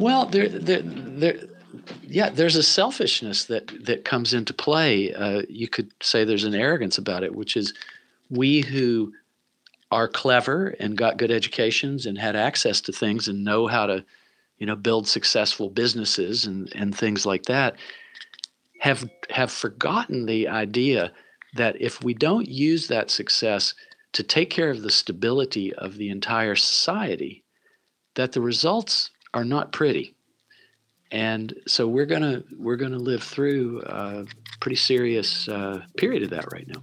Well, there, there, there, yeah, there's a selfishness that that comes into play. Uh, you could say there's an arrogance about it, which is we who are clever and got good educations and had access to things and know how to, you know, build successful businesses and and things like that, have have forgotten the idea that if we don't use that success to take care of the stability of the entire society, that the results are not pretty. And so we're gonna we're gonna live through a pretty serious uh, period of that right now.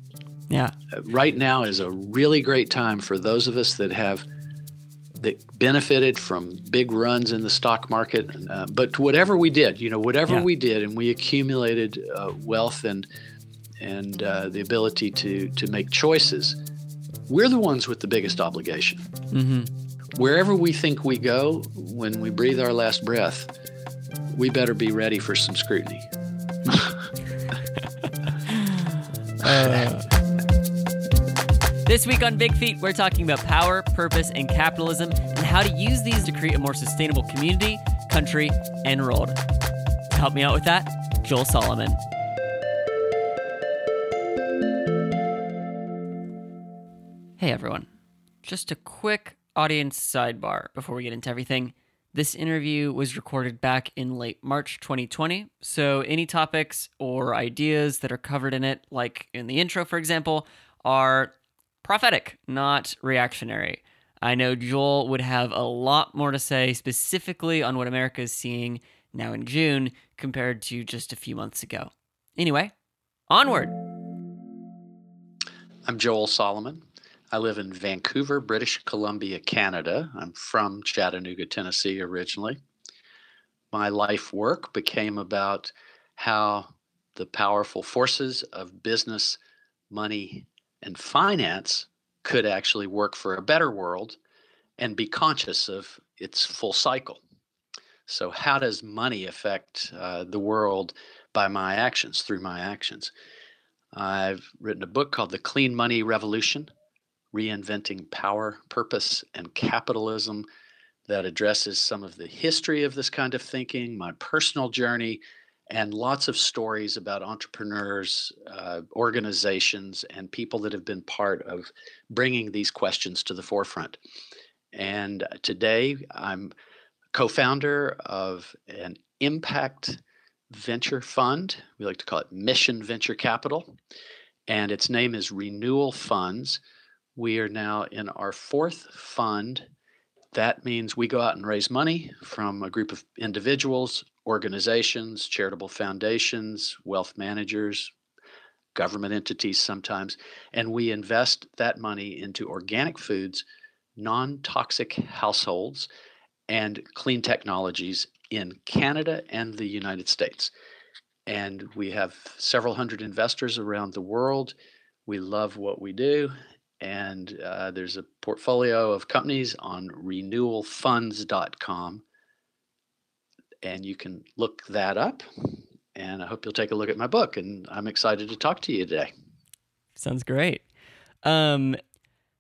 Yeah. Uh, right now is a really great time for those of us that have that benefited from big runs in the stock market. Uh, but whatever we did, you know, whatever yeah. we did, and we accumulated uh, wealth and and uh, the ability to to make choices, we're the ones with the biggest obligation. Mm-hmm. Wherever we think we go, when we breathe our last breath, we better be ready for some scrutiny. uh. This week on Big Feet, we're talking about power, purpose, and capitalism, and how to use these to create a more sustainable community, country, and world. To help me out with that, Joel Solomon. Hey everyone. Just a quick audience sidebar before we get into everything. This interview was recorded back in late March 2020, so any topics or ideas that are covered in it, like in the intro, for example, are prophetic, not reactionary. I know Joel would have a lot more to say specifically on what America is seeing now in June compared to just a few months ago. Anyway, onward. I'm Joel Solomon. I live in Vancouver, British Columbia, Canada. I'm from Chattanooga, Tennessee originally. My life work became about how the powerful forces of business, money, and finance could actually work for a better world and be conscious of its full cycle. So, how does money affect uh, the world by my actions, through my actions? I've written a book called The Clean Money Revolution Reinventing Power, Purpose, and Capitalism that addresses some of the history of this kind of thinking, my personal journey, and lots of stories about entrepreneurs, uh, organizations, and people that have been part of bringing these questions to the forefront. And today I'm co founder of an impact venture fund. We like to call it Mission Venture Capital. And its name is Renewal Funds. We are now in our fourth fund. That means we go out and raise money from a group of individuals organizations, charitable foundations, wealth managers, government entities sometimes, and we invest that money into organic foods, non toxic households, and clean technologies in Canada and the United States. And we have several hundred investors around the world. We love what we do. And uh, there's a portfolio of companies on renewalfunds.com and you can look that up. And I hope you'll take a look at my book. And I'm excited to talk to you today. Sounds great. Um,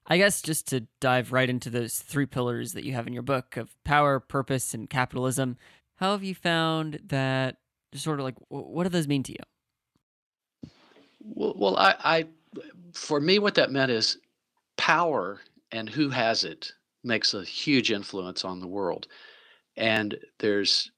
I guess just to dive right into those three pillars that you have in your book of power, purpose, and capitalism, how have you found that sort of like what do those mean to you? Well, well I, I, for me, what that meant is power and who has it makes a huge influence on the world. And there's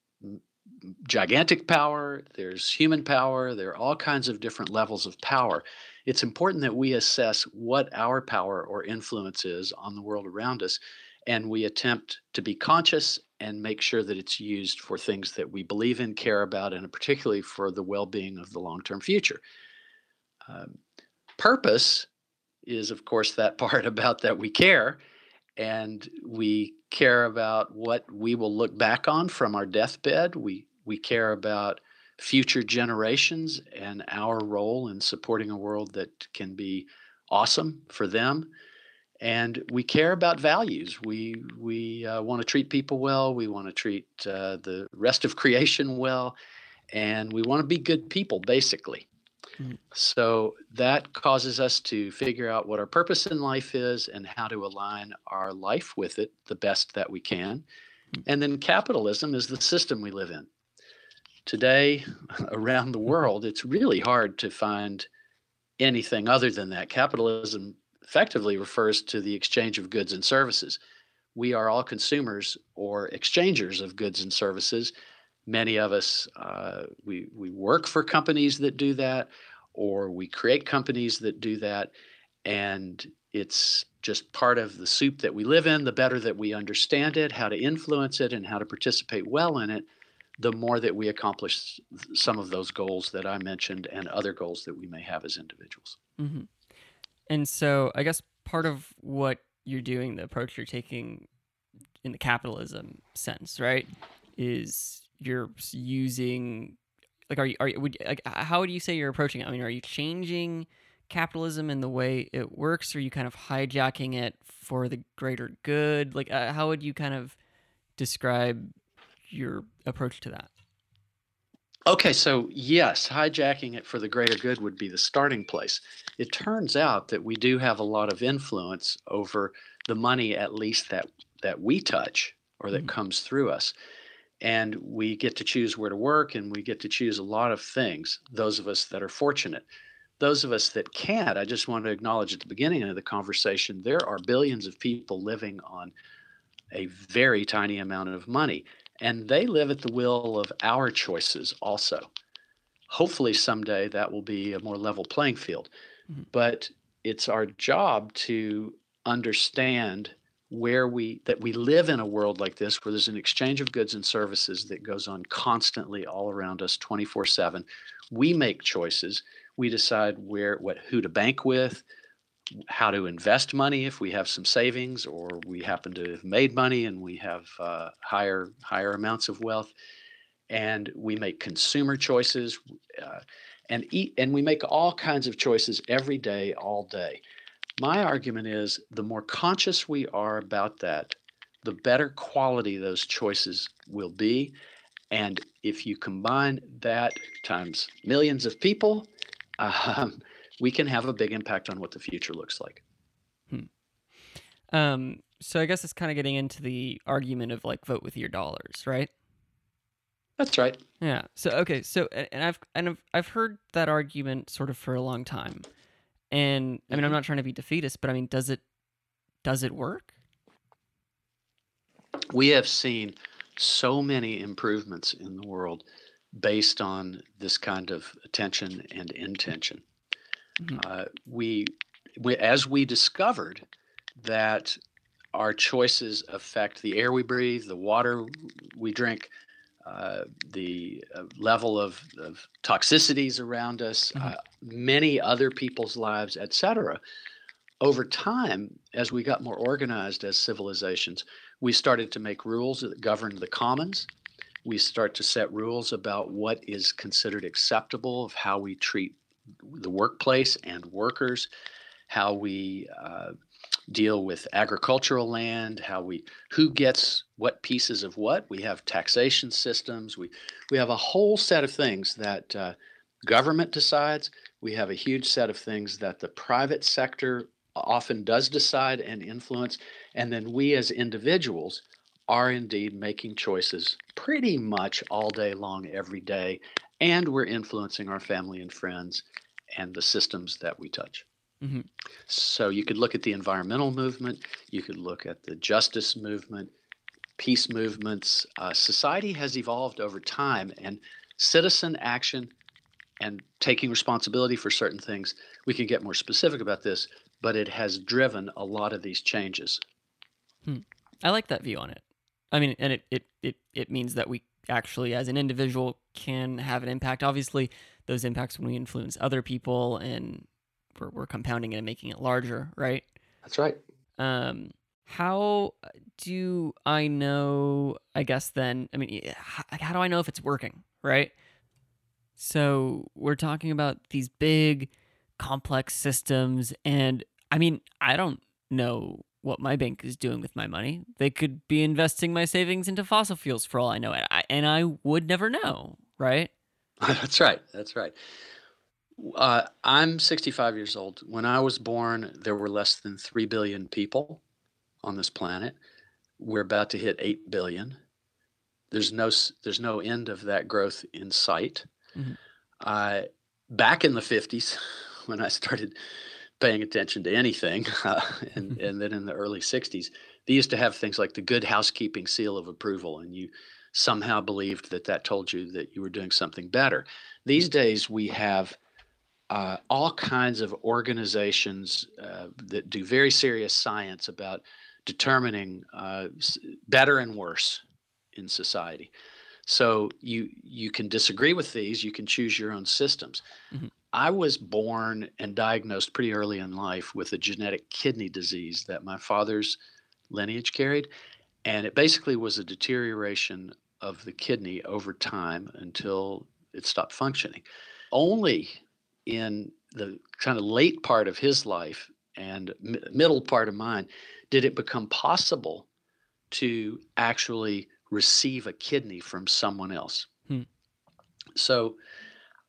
gigantic power, there's human power, there are all kinds of different levels of power. It's important that we assess what our power or influence is on the world around us, and we attempt to be conscious and make sure that it's used for things that we believe in, care about, and particularly for the well being of the long term future. Um, purpose is, of course, that part about that we care and we care about what we will look back on from our deathbed. We we care about future generations and our role in supporting a world that can be awesome for them. And we care about values. We we uh, want to treat people well. We want to treat uh, the rest of creation well, and we want to be good people, basically. Mm. So that causes us to figure out what our purpose in life is and how to align our life with it the best that we can. And then capitalism is the system we live in. Today, around the world, it's really hard to find anything other than that. Capitalism effectively refers to the exchange of goods and services. We are all consumers or exchangers of goods and services. Many of us, uh, we, we work for companies that do that, or we create companies that do that. And it's just part of the soup that we live in. The better that we understand it, how to influence it, and how to participate well in it, the more that we accomplish some of those goals that I mentioned and other goals that we may have as individuals. Mm-hmm. And so, I guess part of what you're doing, the approach you're taking in the capitalism sense, right, is you're using like are you are you would like how would you say you're approaching it? I mean, are you changing capitalism and the way it works? Or are you kind of hijacking it for the greater good? Like, uh, how would you kind of describe your approach to that? Okay, so yes, hijacking it for the greater good would be the starting place. It turns out that we do have a lot of influence over the money, at least that that we touch or that mm-hmm. comes through us. And we get to choose where to work and we get to choose a lot of things, those of us that are fortunate those of us that can't, I just want to acknowledge at the beginning of the conversation, there are billions of people living on a very tiny amount of money, and they live at the will of our choices also. Hopefully, someday that will be a more level playing field. Mm-hmm. But it's our job to understand where we that we live in a world like this where there's an exchange of goods and services that goes on constantly all around us 24/7 we make choices. We decide where what who to bank with how to invest money if we have some savings or we happen to have made money and we have uh, higher higher amounts of wealth. And we make consumer choices uh, and eat and we make all kinds of choices every day all day my argument is the more conscious we are about that the better quality those choices will be and if you combine that times millions of people um, we can have a big impact on what the future looks like. Hmm. Um, so I guess it's kind of getting into the argument of like vote with your dollars, right? That's right. Yeah. So okay. So and I've and I've, I've heard that argument sort of for a long time, and I mean I'm mm-hmm. not trying to be defeatist, but I mean does it does it work? We have seen so many improvements in the world based on this kind of attention and intention. Mm-hmm. Uh, we, we, as we discovered that our choices affect the air we breathe, the water we drink, uh, the uh, level of, of, toxicities around us, mm-hmm. Uh, many other people's lives, etc. Over time, as we got more organized as civilizations, we started to make rules that governed the commons we start to set rules about what is considered acceptable of how we treat the workplace and workers, how we uh, deal with agricultural land, how we who gets what pieces of what. We have taxation systems. We we have a whole set of things that uh, government decides. We have a huge set of things that the private sector often does decide and influence, and then we as individuals are indeed making choices pretty much all day long, every day, and we're influencing our family and friends and the systems that we touch. Mm-hmm. So you could look at the environmental movement, you could look at the justice movement, peace movements. Uh, society has evolved over time, and citizen action and taking responsibility for certain things, we can get more specific about this, but it has driven a lot of these changes. Hmm. I like that view on it. I mean, and it, it, it, it means that we actually, as an individual, can have an impact. Obviously, those impacts when we influence other people and we're, we're compounding it and making it larger, right? That's right. Um, how do I know? I guess then, I mean, how, how do I know if it's working, right? So we're talking about these big, complex systems, and I mean, I don't know what my bank is doing with my money. They could be investing my savings into fossil fuels for all I know, and I would never know, right? That's right. That's right. Uh, I'm 65 years old. When I was born, there were less than 3 billion people on this planet. we're about to hit 8 billion. There's no there's no end of that growth in sight. Mm-hmm. Uh, back in the 50s, when I started paying attention to anything, uh, and, mm-hmm. and then in the early 60s, they used to have things like the good housekeeping seal of approval, and you somehow believed that that told you that you were doing something better. These mm-hmm. days, we have uh, all kinds of organizations uh, that do very serious science about determining uh, better and worse in society. So you you can disagree with these. You can choose your own systems. Mm-hmm. I was born and diagnosed pretty early in life with a genetic kidney disease that my father's lineage carried, and it basically was a deterioration of the kidney over time until it stopped functioning. Only in the kind of late part of his life and m- middle part of mine did it become possible to actually receive a kidney from someone else. Hmm. So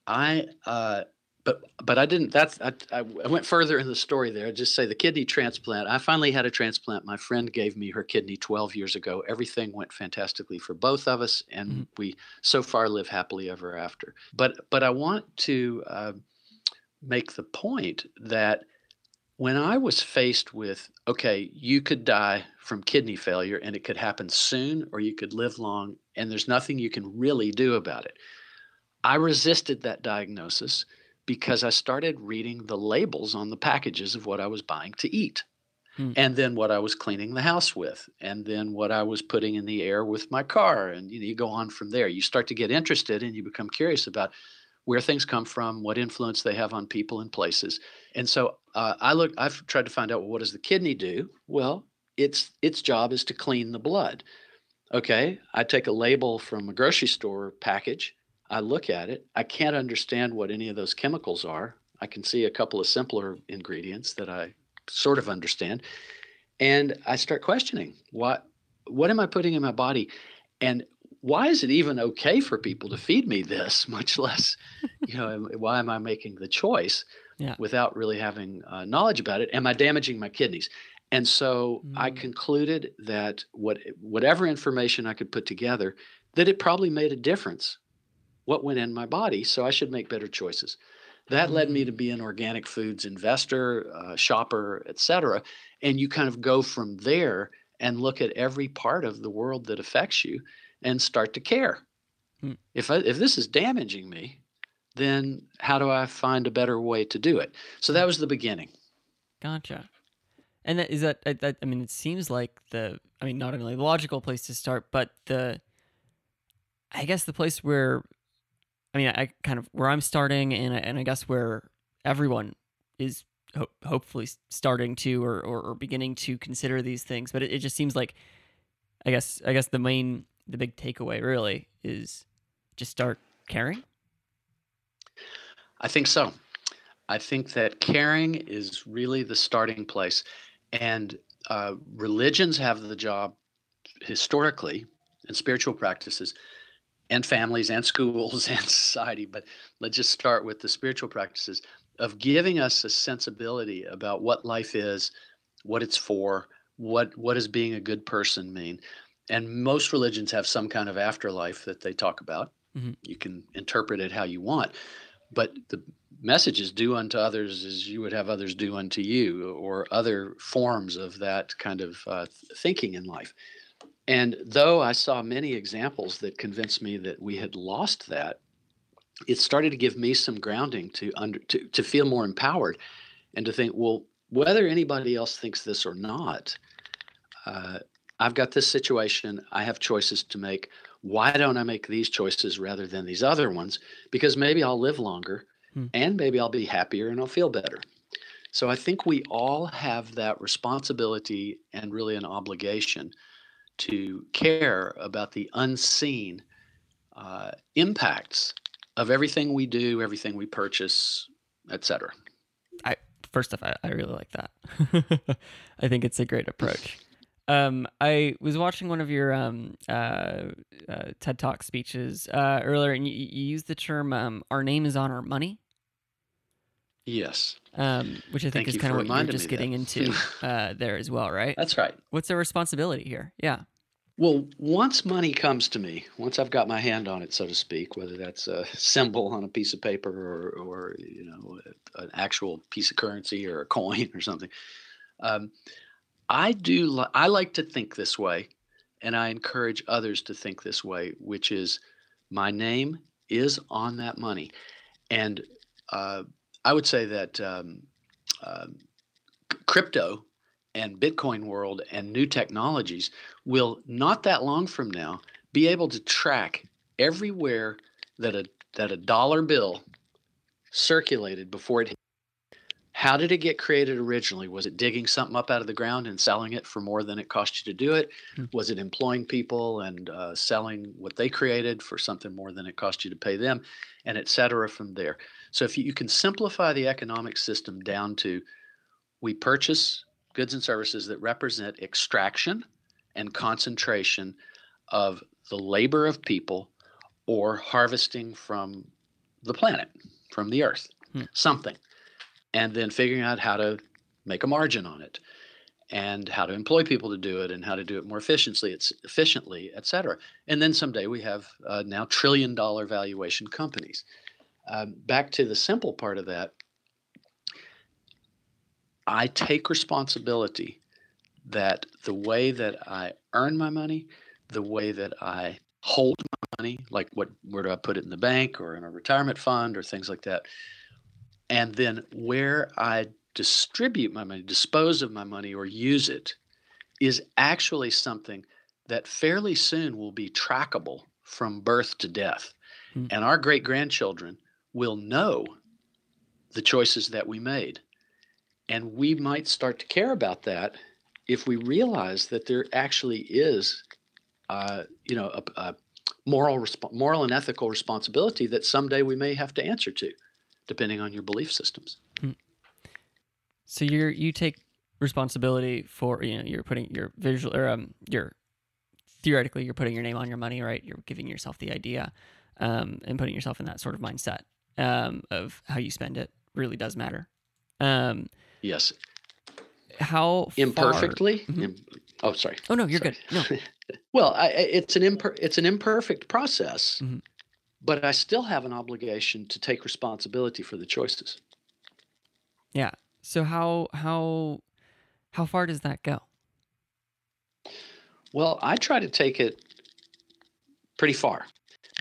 I uh, but but I didn't. That's I, I went further in the story there. I just say the kidney transplant. I finally had a transplant. My friend gave me her kidney 12 years ago. Everything went fantastically for both of us, and mm-hmm. we so far live happily ever after. But but I want to uh, make the point that when I was faced with okay, you could die from kidney failure, and it could happen soon, or you could live long, and there's nothing you can really do about it. I resisted that diagnosis because I started reading the labels on the packages of what I was buying to eat. Hmm. And then what I was cleaning the house with, and then what I was putting in the air with my car. And you, know, you go on from there. You start to get interested and you become curious about where things come from, what influence they have on people and places. And so uh, I look, I've tried to find out well, what does the kidney do? Well, its its job is to clean the blood. Okay, I take a label from a grocery store package I look at it, I can't understand what any of those chemicals are. I can see a couple of simpler ingredients that I sort of understand. And I start questioning what what am I putting in my body? And why is it even okay for people to feed me this, much less, you know, why am I making the choice yeah. without really having uh, knowledge about it? Am I damaging my kidneys? And so mm. I concluded that what whatever information I could put together, that it probably made a difference what went in my body, so I should make better choices. That led me to mm. be an organic foods investor, uh, shopper, etc. And you kind of go from there and look at every part of the world that affects you and start to care. Hmm. If I, if this is damaging me, then how do I find a better way to do it? So that was the beginning. Gotcha. And that, is that, that I mean, it seems like the I mean, not only the logical place to start, but the I guess the place where I mean, I kind of where I'm starting, and and I guess where everyone is ho- hopefully starting to or, or, or beginning to consider these things. But it, it just seems like, I guess I guess the main the big takeaway really is just start caring. I think so. I think that caring is really the starting place, and uh, religions have the job historically, and spiritual practices and families and schools and society, but let's just start with the spiritual practices of giving us a sensibility about what life is, what it's for, what what does being a good person mean. And most religions have some kind of afterlife that they talk about. Mm-hmm. You can interpret it how you want, but the message is do unto others as you would have others do unto you, or other forms of that kind of uh, thinking in life. And though I saw many examples that convinced me that we had lost that, it started to give me some grounding to under to, to feel more empowered and to think, well, whether anybody else thinks this or not, uh, I've got this situation. I have choices to make. Why don't I make these choices rather than these other ones? Because maybe I'll live longer hmm. and maybe I'll be happier and I'll feel better. So I think we all have that responsibility and really an obligation to care about the unseen uh, impacts of everything we do, everything we purchase, etc. I first off, I, I really like that. I think it's a great approach. Um, I was watching one of your um, uh, uh, TED Talk speeches uh, earlier, and you, you used the term um, "our name is on our money." Yes. Um, which I think Thank is kind of what you're just me that. getting into uh, there as well, right? That's right. What's the responsibility here? Yeah. Well, once money comes to me, once I've got my hand on it, so to speak, whether that's a symbol on a piece of paper or, or you know, an actual piece of currency or a coin or something, um, I do. Li- I like to think this way, and I encourage others to think this way, which is, my name is on that money, and uh, I would say that um, c- crypto and Bitcoin world and new technologies will not that long from now be able to track everywhere that a that a dollar bill circulated before it. How did it get created originally? Was it digging something up out of the ground and selling it for more than it cost you to do it? Hmm. Was it employing people and uh, selling what they created for something more than it cost you to pay them, and et cetera from there? So if you, you can simplify the economic system down to we purchase goods and services that represent extraction and concentration of the labor of people or harvesting from the planet, from the earth, Hmm. something, and then figuring out how to make a margin on it and how to employ people to do it and how to do it more efficiently, it's efficiently, et cetera. And then someday we have uh, now trillion dollar valuation companies. Um, back to the simple part of that, I take responsibility that the way that I earn my money, the way that I hold my money, like what where do I put it in the bank or in a retirement fund or things like that, and then where I distribute my money, dispose of my money or use it is actually something that fairly soon will be trackable from birth to death. Hmm. And our great grandchildren will know the choices that we made. And we might start to care about that if we realize that there actually is, uh, you know, a, a moral, resp- moral and ethical responsibility that someday we may have to answer to, depending on your belief systems. So you're you take responsibility for you know you're putting your visual or um you're theoretically you're putting your name on your money right you're giving yourself the idea um and putting yourself in that sort of mindset um of how you spend it really does matter um Yes, how far- imperfectly. Mhm. Im- oh, sorry. oh no you're Sorry. good no Well, I, it's an imper- it's an imperfect process, Mhm. But I still have an obligation to take responsibility for the choices. yeah so how how how far does that go Well, I try to take it pretty far,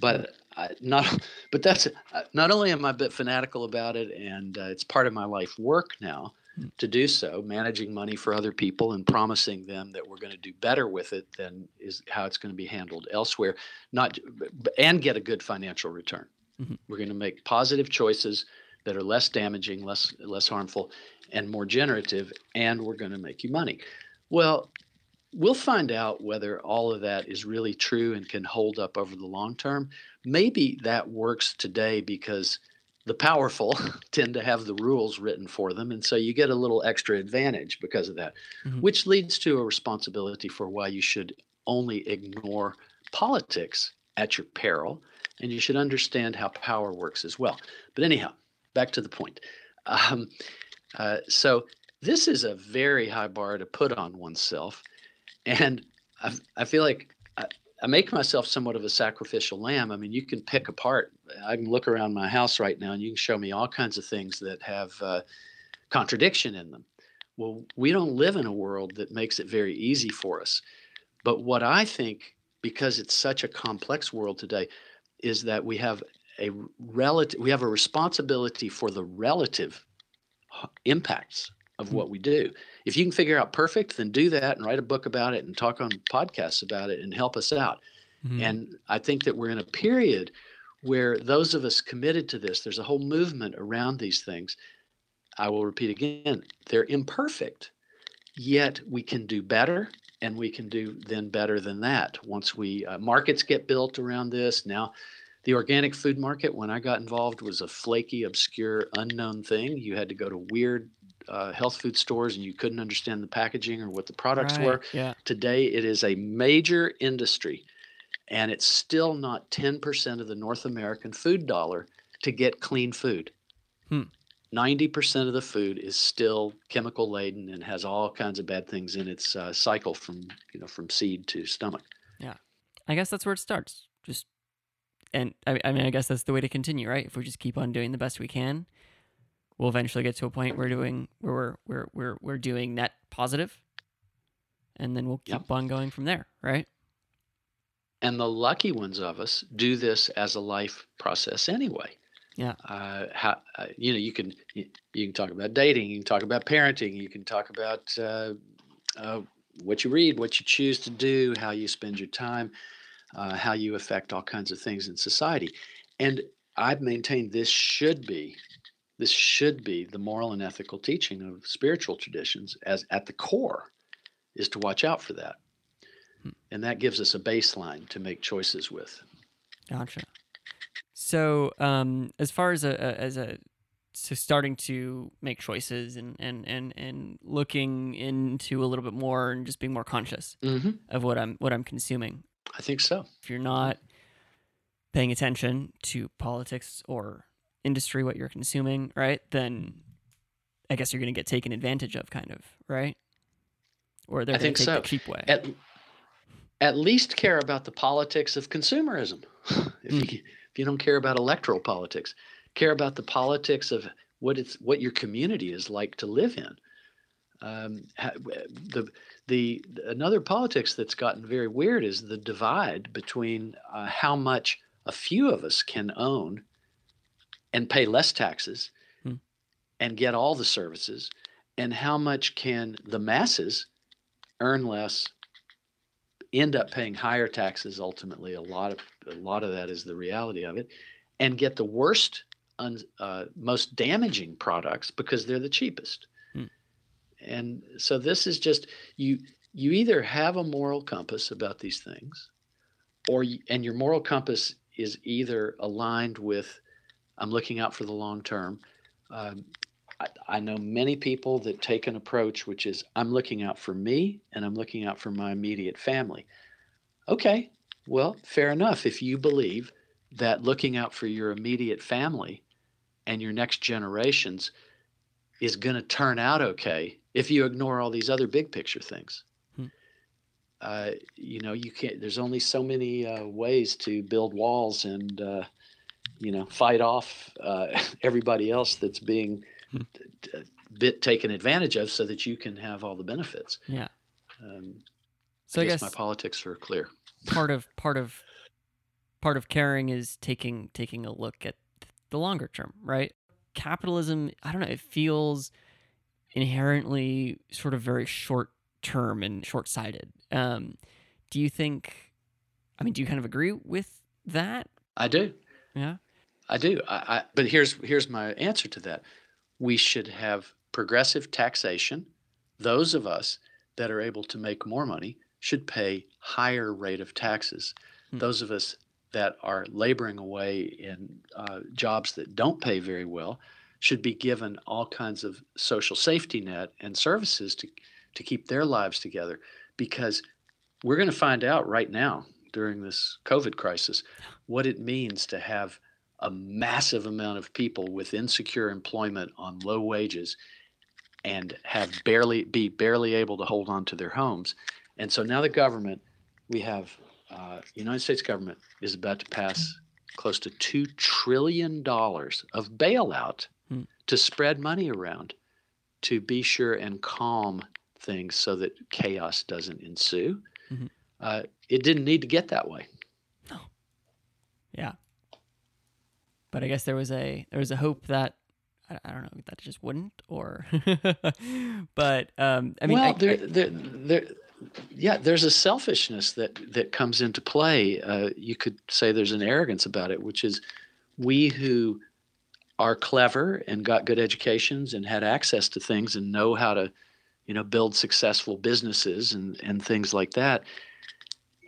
but I, not. But that's uh, not only am I a bit fanatical about it, and uh, it's part of my life work now. To do so, managing money for other people and promising them that we're going to do better with it than is how it's going to be handled elsewhere. Not and get a good financial return. Mhm. We're going to make positive choices that are less damaging, less less harmful, and more generative, and we're going to make you money. Well, we'll find out whether all of that is really true and can hold up over the long term. Maybe that works today because the powerful tend to have the rules written for them. And so you get a little extra advantage because of that, Mhm. which leads to a responsibility for why you should only ignore politics at your peril. And you should understand how power works as well. But anyhow, back to the point. Um, uh, so this is a very high bar to put on oneself. And I, I feel like I, make myself somewhat of a sacrificial lamb. I mean, you can pick apart, I can look around my house right now and you can show me all kinds of things that have uh, contradiction in them. Well, we don't live in a world that makes it very easy for us. But what I think, because it's such a complex world today, is that we have a relative, we have a responsibility for the relative impacts of Mm. what we do. If you can figure out perfect, then do that and write a book about it and talk on podcasts about it and help us out. Mhm. And I think that we're in a period where those of us committed to this, there's a whole movement around these things. I will repeat again, they're imperfect, yet we can do better and we can do then better than that. Once we, uh, markets get built around this. Now, the organic food market, when I got involved, was a flaky, obscure, unknown thing. You had to go to weird uh, health food stores and you couldn't understand the packaging or what the products Right, were. yeah Today, it is a major industry, and it's still not 10% of the North American food dollar to get clean food. Hmm. 90% of the food is still chemical laden and has all kinds of bad things in its uh, cycle from you know from seed to stomach Yeah, I guess that's where it starts. Just and I, I mean, I guess that's the way to continue, right? If we just keep on doing the best we can, we'll eventually get to a point where we're doing where we're we're we're we're doing net positive, and then we'll keep Yep. on going from there, right? and the lucky ones of us do this as a life process anyway Yeah. uh, how, uh, you know you can you, you can talk about dating you can talk about parenting you can talk about uh, uh, what you read what you choose to do how you spend your time uh, how you affect all kinds of things in society and i've maintained this should be this should be the moral and ethical teaching of spiritual traditions as at the core is to watch out for that Hmm. and that gives us a baseline to make choices with Gotcha. So, um, as far as a, a as a so starting to make choices and and and and looking into a little bit more and just being more conscious mm-hmm. of what I'm what I'm consuming. i think so If you're not paying attention to politics or industry, what you're consuming, right? Then I guess you're going to get taken advantage of, kind of, right? Or they're going to take so. the cheap way. at, at least care about the politics of consumerism. if, Mm. you, if you don't care about electoral politics, care about the politics of what it's what your community is like to live in. Um, the the another politics that's gotten very weird is the divide between uh, how much a few of us can own and pay less taxes Hmm. and get all the services, and how much can the masses earn less end up paying higher taxes ultimately a lot of a lot of that is the reality of it and get the worst un, uh, most damaging products because they're the cheapest Hmm. and so this is just you you either have a moral compass about these things or and your moral compass is either aligned with i'm looking out for the long term um, I, I know many people that take an approach which is I'm looking out for me and I'm looking out for my immediate family. Okay, well, fair enough. If you believe that looking out for your immediate family and your next generations is going to turn out okay if you ignore all these other big picture things. Hmm. Uh, you know, you can't. There's only so many uh, ways to build walls and, uh, you know, fight off uh, everybody else that's being Hmm. t- t- bit taken advantage of, so that you can have all the benefits. yeah. Um, So I guess, guess my politics are clear. part of part of part of caring is taking taking a look at the longer term, right? Capitalism, I don't know, it feels inherently sort of very short term and short sighted. Um, do you think? I mean, do you kind of agree with that? I do. Yeah. I do. I, I, but here's here's my answer to that. We should have progressive taxation. Those of us that are able to make more money should pay higher rate of taxes. Hmm. Those of us that are laboring away in uh, jobs that don't pay very well should be given all kinds of social safety net and services to to keep their lives together because we're going to find out right now during this covid crisis what it means to have a massive amount of people with insecure employment on low wages and have barely be barely able to hold on to their homes and so now the government we have uh, united states government is about to pass close to $2 trillion of bailout Hmm. to spread money around to be sure and calm things so that chaos doesn't ensue Mhm. uh, it didn't need to get that way No. Yeah. But I guess there was a there was a hope that I, I don't know that it just wouldn't or but um I mean well, I- there, I- there, there, yeah, there's a selfishness that that comes into play. Uh, you could say there's an arrogance about it, which is we who are clever and got good educations and had access to things and know how to, you know, build successful businesses and and things like that,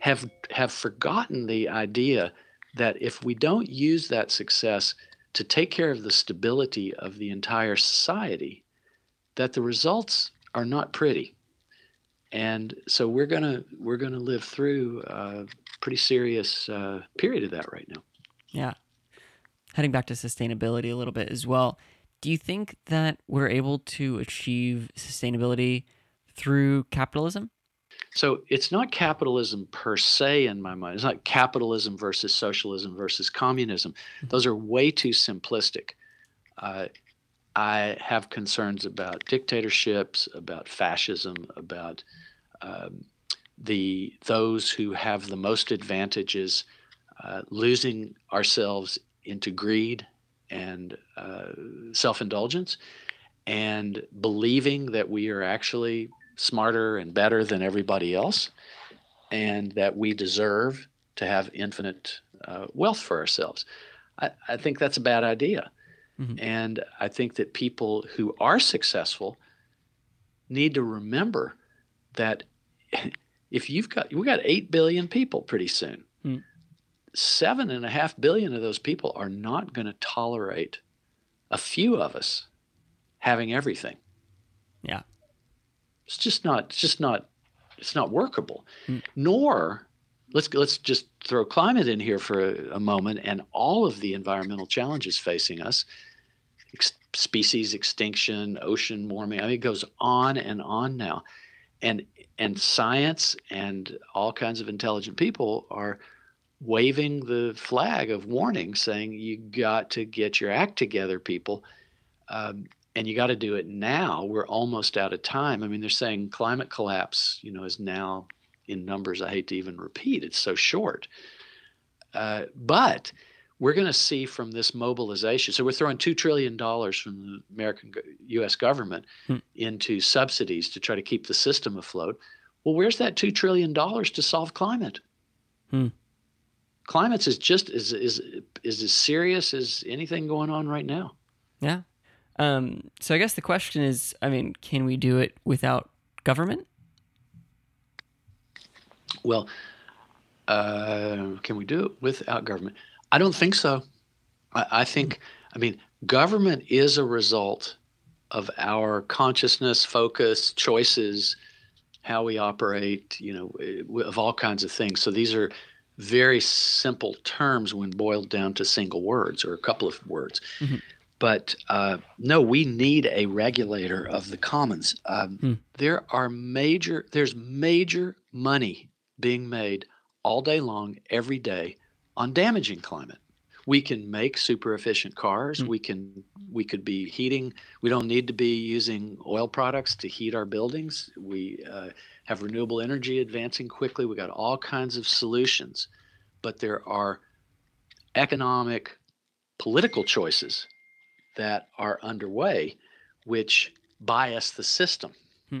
have have forgotten the idea that if we don't use that success to take care of the stability of the entire society, that the results are not pretty. And so we're gonna we're gonna live through a pretty serious uh, period of that right now. Yeah. Heading back to sustainability a little bit as well. Do you think that we're able to achieve sustainability through capitalism? So it's not capitalism per se in my mind. It's not capitalism versus socialism versus communism. Mm-hmm. Those are way too simplistic. Uh, I have concerns about dictatorships, about fascism, about um, the those who have the most advantages uh, losing ourselves into greed and uh, self-indulgence, and believing that we are actually smarter and better than everybody else, and that we deserve to have infinite uh, wealth for ourselves. I, I, think that's a bad idea. Mm-hmm. And I think that people who are successful need to remember that if you've got, we've got 8 billion people pretty soon. Mm-hmm. Seven and a half billion of those people are not going to tolerate a few of us having everything. Yeah. It's just not. It's just not. It's not workable. Mm. Nor let's let's just throw climate in here for a, a, moment and all of the environmental challenges facing us ex- species extinction ocean warming i mean it goes on and on now and and science and all kinds of intelligent people are waving the flag of warning saying you got to get your act together people um, and you got to do it now. We're almost out of time. I mean, they're saying climate collapse, you know, is now in numbers I hate to even repeat. It's so short. Uh, but we're going to see from this mobilization. So we're throwing two trillion dollars from the American U.S. government hmm. into subsidies to try to keep the system afloat. Well, where's that two trillion dollars to solve climate? Hmm. Climate's is just is is is as serious as anything going on right now. Yeah, um, so I guess the question is, I mean, can we do it without government? Well, uh, can we do it without government? I don't think so. I, I think, I mean, government is a result of our consciousness, focus, choices, how we operate, you know, of all kinds of things. So these are very simple terms when boiled down to single words or a couple of words. Mm-hmm. But uh, no, we need a regulator of the commons. Um, hmm. There are major, there's major money being made all day long, every day, on damaging climate. We can make super efficient cars. Hmm. We can, we could be heating. We don't need to be using oil products to heat our buildings. We uh, have renewable energy advancing quickly. We got all kinds of solutions, but there are economic, political choices that are underway which bias the system. Hmm.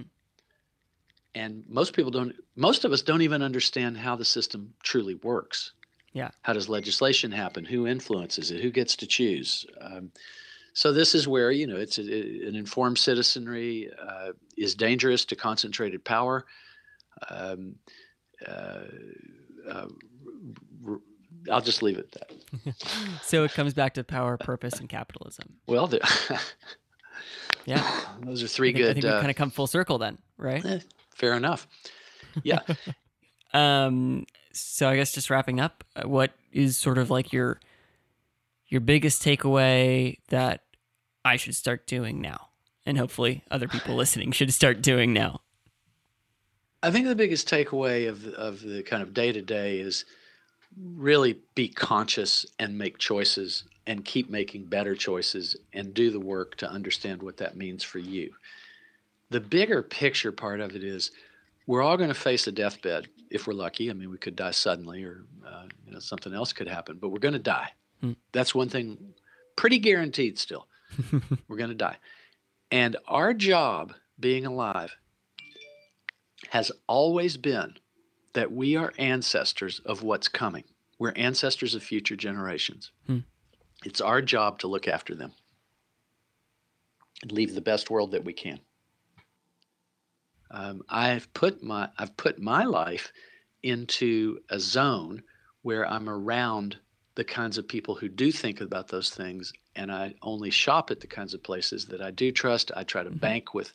And most people don't, most of us don't even understand how the system truly works. Yeah. How does legislation happen? Who influences it? Who gets to choose? Um, so this is where you know it's a, an informed citizenry uh, is dangerous to concentrated power. Um, uh, uh, I'll just leave it at that. so it comes back to power, purpose, and capitalism. Well, yeah, those are three I think, good. I think uh, we kind of come full circle then, right? Eh, fair enough. Yeah. um. So I guess just wrapping up, uh, what is sort of like your your biggest takeaway that I should start doing now, and hopefully other people listening should start doing now. I think the biggest takeaway of of the kind of day to day is really be conscious and make choices and keep making better choices and do the work to understand what that means for you. The bigger picture part of it is we're all going to face a deathbed if we're lucky. I mean, we could die suddenly or uh, you know something else could happen, but we're going to die. Hmm. That's one thing pretty guaranteed still. we're going to die. And our job being alive has always been that we are ancestors of what's coming. We're ancestors of future generations. Hmm. It's our job to look after them and leave the best world that we can. Um, I've put my I've put my life into a zone where I'm around the kinds of people who do think about those things, and I only shop at the kinds of places that I do trust. I try to mm-hmm. bank with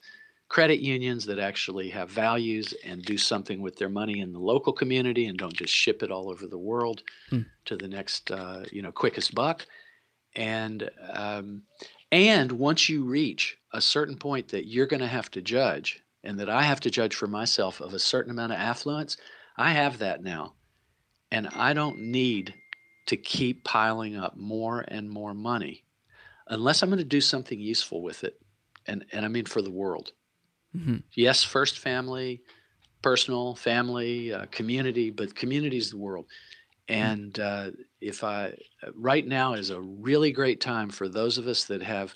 credit unions that actually have values and do something with their money in the local community and don't just ship it all over the world hmm. to the next uh, you know quickest buck and um, And once you reach a certain point that you're going to have to judge, and that I have to judge for myself of a certain amount of affluence, I have that now. And I don't need to keep piling up more and more money unless I'm going to do something useful with it. And, and I mean for the world. Mm-hmm. Yes, first family, personal, family, uh, community, but community is the world. And uh, if I, right now is a really great time for those of us that have,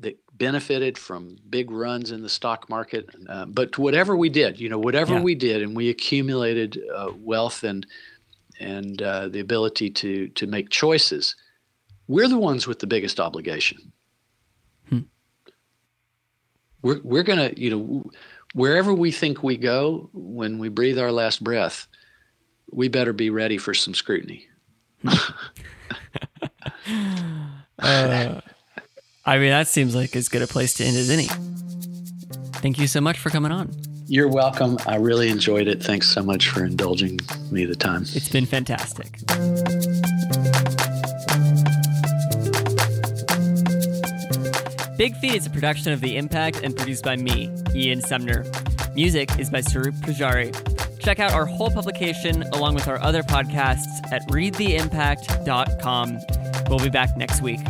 that benefited from big runs in the stock market. Uh, but whatever we did, you know, whatever Yeah. we did, and we accumulated uh, wealth and and uh, the ability to to make choices, we're the ones with the biggest obligation. We're we're gonna, you know, wherever we think we go when we breathe our last breath, we better be ready for some scrutiny. Uh, I mean, that seems like as good a place to end as any. Thank you so much for coming on. You're welcome. I really enjoyed it. Thanks so much for indulging me the time. It's been fantastic. Big Feet is a production of The Impact and produced by me, Ian Sumner. Music is by Sarup Pujari. Check out our whole publication along with our other podcasts at readtheimpact.com. We'll be back next week.